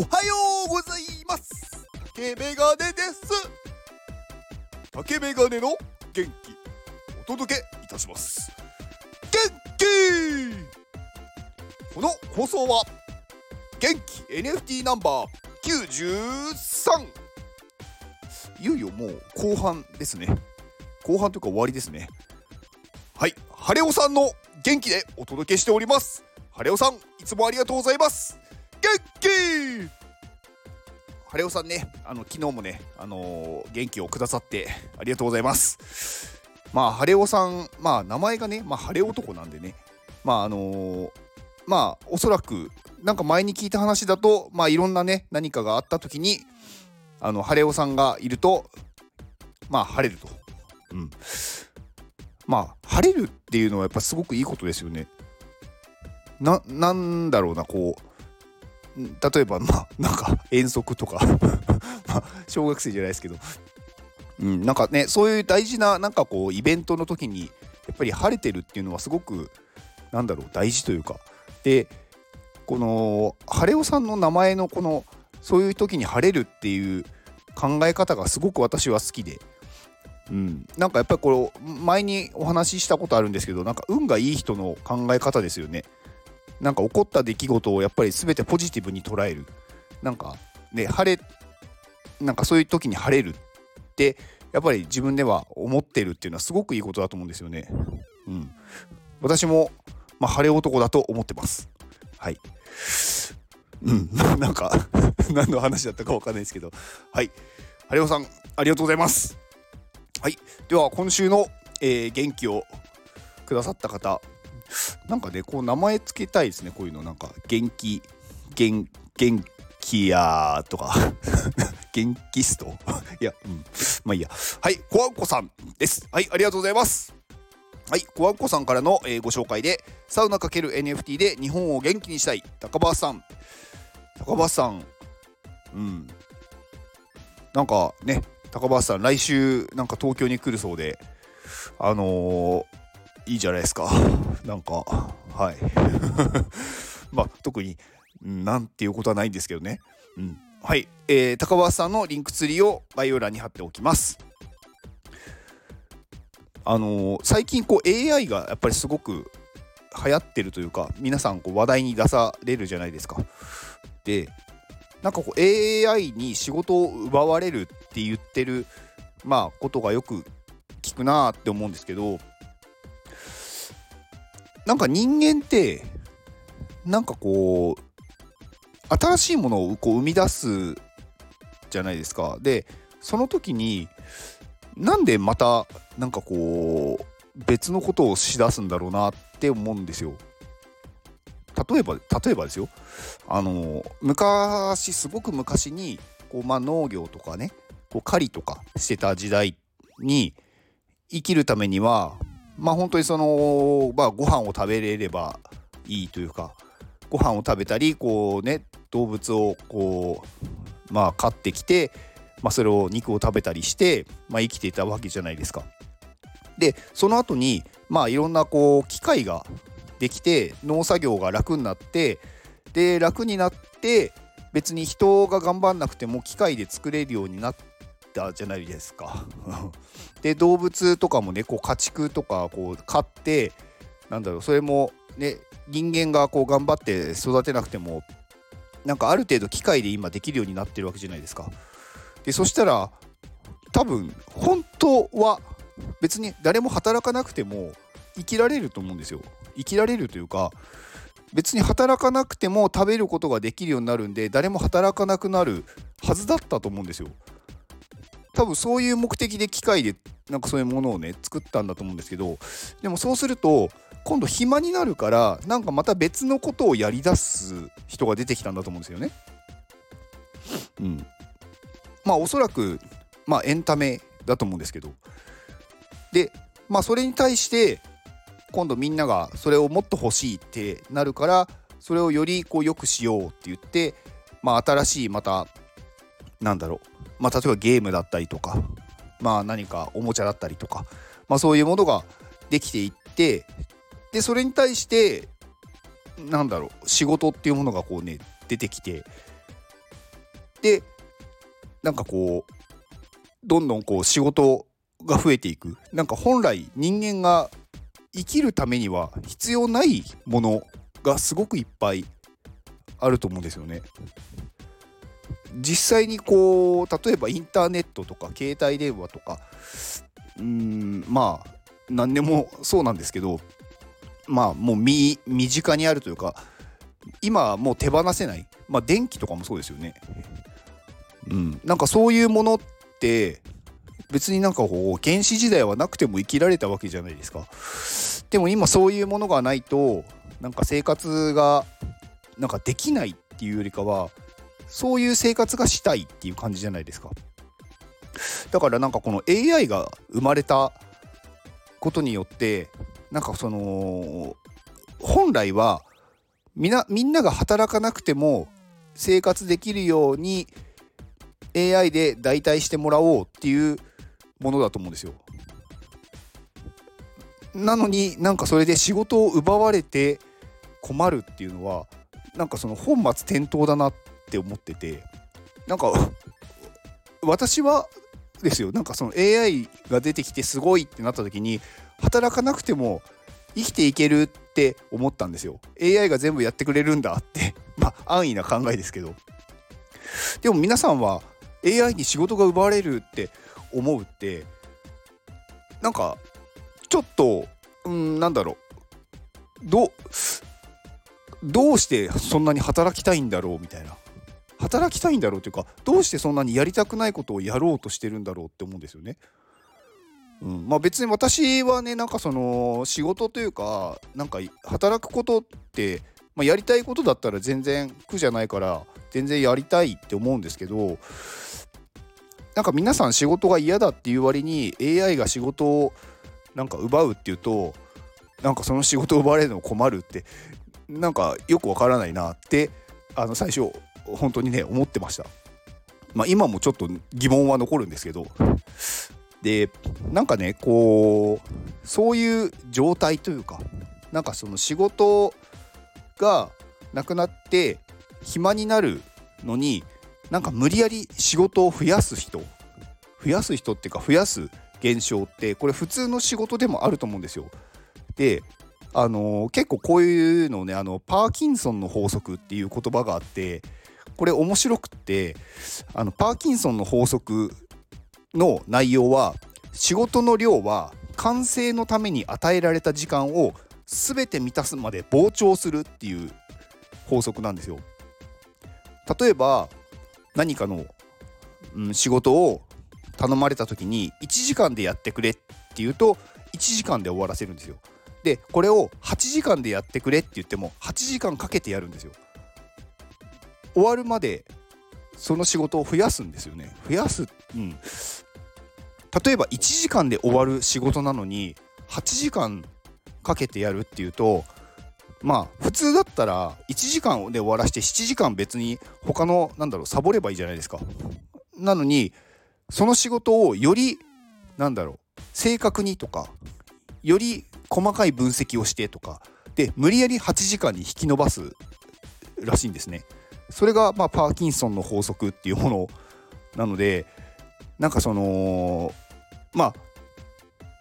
おはようございます。竹メガネです。竹メガネの元気お届けいたします。元気。この放送は元気 NFT ナンバー93いよいよもう後半ですね。後半というか終わりですね。はい。晴れおさんの元気でお届けしております。晴れおさんいつもありがとうございます。元気。晴れおさんねあの昨日もねあのー、元気をくださってありがとうございます。まあ晴れおさんまあ名前がねまあ晴れ男なんでねまああのー、まあおそらくなんか前に聞いた話だとまあいろんなね何かがあった時にあの晴れおさんがいるとまあ晴れると。うん。まあ晴れるっていうのはやっぱすごくいいことですよね。ななんだろうなこう例えばまあなんか遠足とか。まあ小学生じゃないですけど、うん、なんかねそういう大事ななんかこうイベントの時にやっぱり晴れてるっていうのはすごくなんだろう大事というか。でこの晴れおさんの名前のこのそういう時に晴れるっていう考え方がすごく私は好きで、うん、なんかやっぱりこれ前にお話ししたことあるんですけどなんか運がいい人の考え方ですよね。なんか起こった出来事をやっぱり全てポジティブに捉えるなんかね晴れなんかそういう時に晴れるってやっぱり自分では思ってるっていうのはすごくいいことだと思うんですよね。うん、私も、まあ、晴れ男だと思ってます。はい。うん、なんか 何の話だったかわかんないですけど、はい。晴れ男さん、ありがとうございます。はい。では、今週の、えー、元気をくださった方、なんかね、こう名前つけたいですね、こういうの。なんか、元気、元、元気やとか、元気スト？いや、うん。まあいいや。はい、コアンコさんです。はい、ありがとうございます。はい、コアンコさんからの、えー、ご紹介で、サウナ ×NFT で日本を元気にしたい、高橋さん。高橋さん、うん。なんかね、高橋さん、来週、なんか東京に来るそうで、あのー、いいじゃないですか。なんか、はい。まあ、特に、なんていうことはないんですけどね。うん。はい。えー、高橋さんのリンクツリーを概要欄に貼っておきます。あのー、最近こう AI がやっぱりすごく流行ってるというか皆さんこう話題に出されるじゃないですか。でなんかこう AI に仕事を奪われるって言ってるまあことがよく聞くなって思うんですけどなんか人間ってなんかこう新しいものをこう生み出すじゃないですか。でその時になんでまたなんかこう別のことをしだすんだろうなって思うんですよ。例えば例えばですよあの昔すごく昔にこう、まあ、農業とかねこう狩りとかしてた時代に生きるためにはまあ本当にその、まあ、ご飯を食べれればいいというかご飯を食べたりこうね動物をこうまあ飼ってきて、まあ、それを肉を食べたりして、まあ、生きていたわけじゃないですか。でその後にまあいろんなこう機械ができて農作業が楽になってで楽になって別に人が頑張んなくても機械で作れるようになってたじゃないですか。で動物とかもねこう家畜とかこう飼ってなんだろうそれもね人間がこう頑張って育てなくてもなんかある程度機械で今できるようになってるわけじゃないですか。でそしたら多分本当は別に誰も働かなくても生きられると思うんですよ。生きられるというか別に働かなくても食べることができるようになるんで誰も働かなくなるはずだったと思うんですよ。多分そういう目的で機械でなんかそういうものをね作ったんだと思うんですけどでもそうすると今度暇になるからなんかまた別のことをやりだす人が出てきたんだと思うんですよね。うん。まあおそらくまあエンタメだと思うんですけどでまあそれに対して今度みんながそれをもっと欲しいってなるからそれをよりこう良くしようって言ってまあ新しいまたなんだろうまあ例えばゲームだったりとかまあ何かおもちゃだったりとかまあそういうものができていってでそれに対してなんだろう仕事っていうものがこうね出てきてでなんかこうどんどんこう仕事が増えていくなんか本来人間が生きるためには必要ないものがすごくいっぱいあると思うんですよね。実際にこう例えばインターネットとか携帯電話とかうんまあ何でもそうなんですけどまあもう身近にあるというか今はもう手放せないまあ電気とかもそうですよね。うん、なんかそういうものって別になんかこう原始時代はなくても生きられたわけじゃないですか。でも今そういうものがないとなんか生活がなんかできないっていうよりかはそういう生活がしたいっていう感じじゃないですか。だからなんかこの AI が生まれたことによってなんかその本来はみなみんなが働かなくても生活できるように AI で代替してもらおうっていうものだと思うんですよ。なのになんかそれで仕事を奪われて困るっていうのはなんかその本末転倒だなっって思っててなんか私はですよなんかその AI が出てきてすごいってなった時に働かなくても生きていけるって思ったんですよ。AI が全部やってくれるんだって。まあ安易な考えですけど。でも皆さんは AI に仕事が奪われるって思うってなんかちょっとうんなんだろう。どうどうしてそんなに働きたいんだろうみたいな。働きたいんだろうというかどうしてそんなにやりたくないことをやろうとしてるんだろうって思うんですよね。うん、まあ別に私はねなんかその仕事というかなんか働くことって、まあ、やりたいことだったら全然苦じゃないから全然やりたいって思うんですけどなんか皆さん仕事が嫌だっていう割に AI が仕事をなんか奪うっていうとなんかその仕事を奪われるの困るってなんかよくわからないなってあの最初本当にね思ってました。まあ、今もちょっと疑問は残るんですけどでなんかねこうそういう状態というかなんかその仕事がなくなって暇になるのになんか無理やり仕事を増やす人増やす人っていうか増やす現象ってこれ普通の仕事でもあると思うんですよ。であのー、結構こういうのねあのパーキンソンの法則っていう言葉があってこれ面白くってあのパーキンソンの法則の内容は仕事の量は完成のために与えられた時間を全て満たすまで膨張するっていう法則なんですよ。例えば何かの、うん、仕事を頼まれた時に1時間でやってくれっていうと1時間で終わらせるんですよ。でこれを8時間でやってくれって言っても8時間かけてやるんですよ。終わるまでその仕事を増やすんですよね。増やす、うん、例えば1時間で終わる仕事なのに8時間かけてやるっていうとまあ普通だったら1時間で終わらして7時間別に他のなんだろうサボればいいじゃないですか。なのにその仕事をよりなんだろう正確にとかより細かい分析をしてとかで無理やり8時間に引き延ばすらしいんですね。それがまあパーキンソンの法則っていうものなのでなんかそのまあ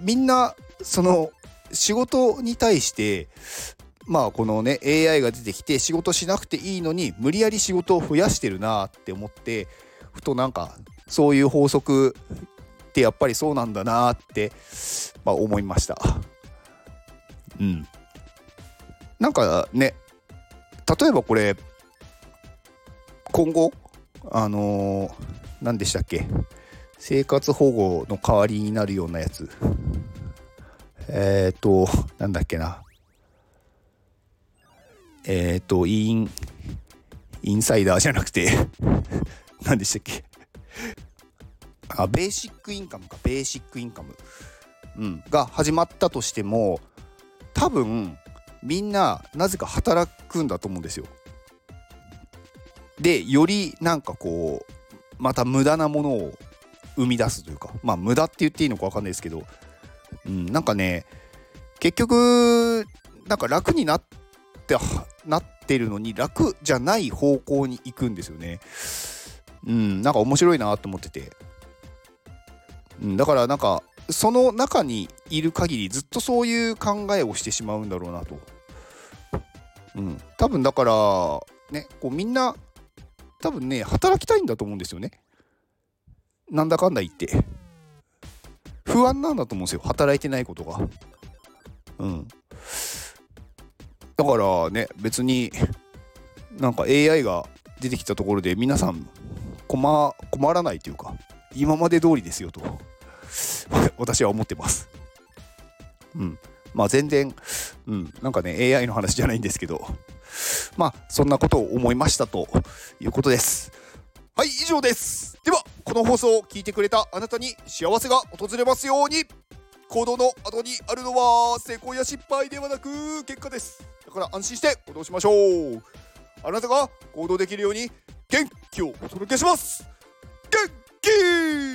みんなその仕事に対してまあこのね AI が出てきて仕事しなくていいのに無理やり仕事を増やしてるなって思ってふとなんかそういう法則ってやっぱりそうなんだなって、まあ、思いました。うん。なんかね例えばこれ今後あのー、何でしたっけ？生活保護の代わりになるようなやつ。えっ、ー、と、なんだっけな。えっ、ー、と、イン、インサイダーじゃなくて 何でしたっけ？あ、ベーシックインカムか、ベーシックインカム。うん、が始まったとしても、多分、みんな、なぜか働くんだと思うんですよ。で、よりなんかこう、また無駄なものを生み出すというかまあ無駄って言っていいのか分かんないですけど、うん、なんかね結局なんか楽になってなってるのに楽じゃない方向に行くんですよね。うんなんか面白いなと思ってて、うん、だからなんかその中にいる限りずっとそういう考えをしてしまうんだろうなと。うん、多分だからねこうみんな多分ね働きたいんだと思うんですよね。なんだかんだ言って不安なんだと思うんですよ働いてないことが。うん。だからね別になんか AI が出てきたところで皆さん困困らないというか今まで通りですよと 私は思ってます。うん。まあ全然、うん、なんかね AI の話じゃないんですけどまあそんなことを思いましたということです。はい以上です。ではこの放送を聞いてくれたあなたに幸せが訪れますように行動の後にあるのは成功や失敗ではなく結果ですだから安心して行動しましょうあなたが行動できるように元気をお届けします元気